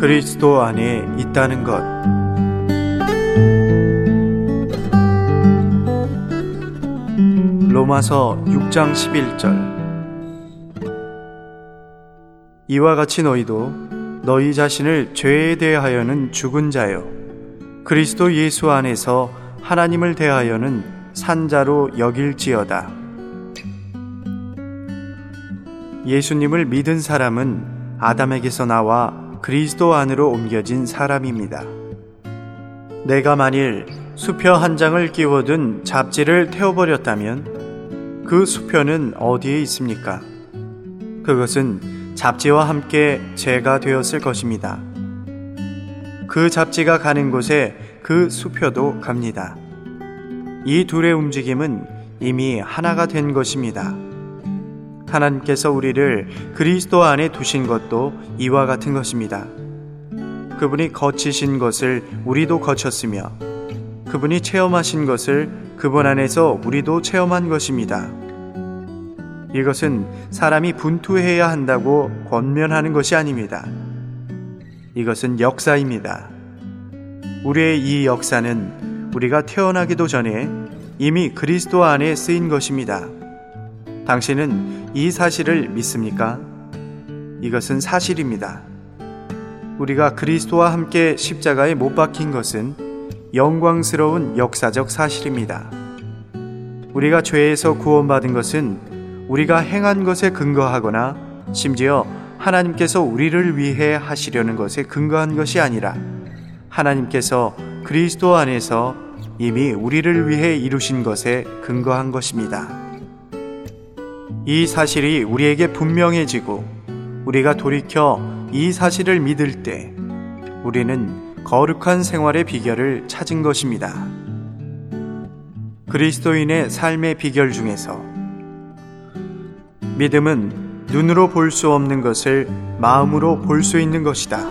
그리스도 안에 있다는 것. 로마서 6장 11절. 이와 같이 너희도 너희 자신을 죄에 대하여는 죽은 자요. 그리스도 예수 안에서 하나님을 대하여는 산자로 여길지어다. 예수님을 믿은 사람은 아담에게서 나와 그리스도 안으로 옮겨진 사람입니다. 내가 만일 수표 한 장을 끼워둔 잡지를 태워버렸다면 그 수표는 어디에 있습니까? 그것은 잡지와 함께 죄가 되었을 것입니다. 그 잡지가 가는 곳에 그 수표도 갑니다. 이 둘의 움직임은 이미 하나가 된 것입니다. 하나님께서 우리를 그리스도 안에 두신 것도 이와 같은 것입니다. 그분이 거치신 것을 우리도 거쳤으며 그분이 체험하신 것을 그분 안에서 우리도 체험한 것입니다. 이것은 사람이 분투해야 한다고 권면하는 것이 아닙니다. 이것은 역사입니다. 우리의 이 역사는 우리가 태어나기도 전에 이미 그리스도 안에 쓰인 것입니다. 당신은 이 사실을 믿습니까? 이것은 사실입니다. 우리가 그리스도와 함께 십자가에 못 박힌 것은 영광스러운 역사적 사실입니다. 우리가 죄에서 구원받은 것은 우리가 행한 것에 근거하거나 심지어 하나님께서 우리를 위해 하시려는 것에 근거한 것이 아니라 하나님께서 그리스도 안에서 이미 우리를 위해 이루신 것에 근거한 것입니다. 이 사실이 우리에게 분명해지고 우리가 돌이켜 이 사실을 믿을 때 우리는 거룩한 생활의 비결을 찾은 것입니다. 그리스도인의 삶의 비결 중에서 믿음은 눈으로 볼 수 없는 것을 마음으로 볼 수 있는 것이다.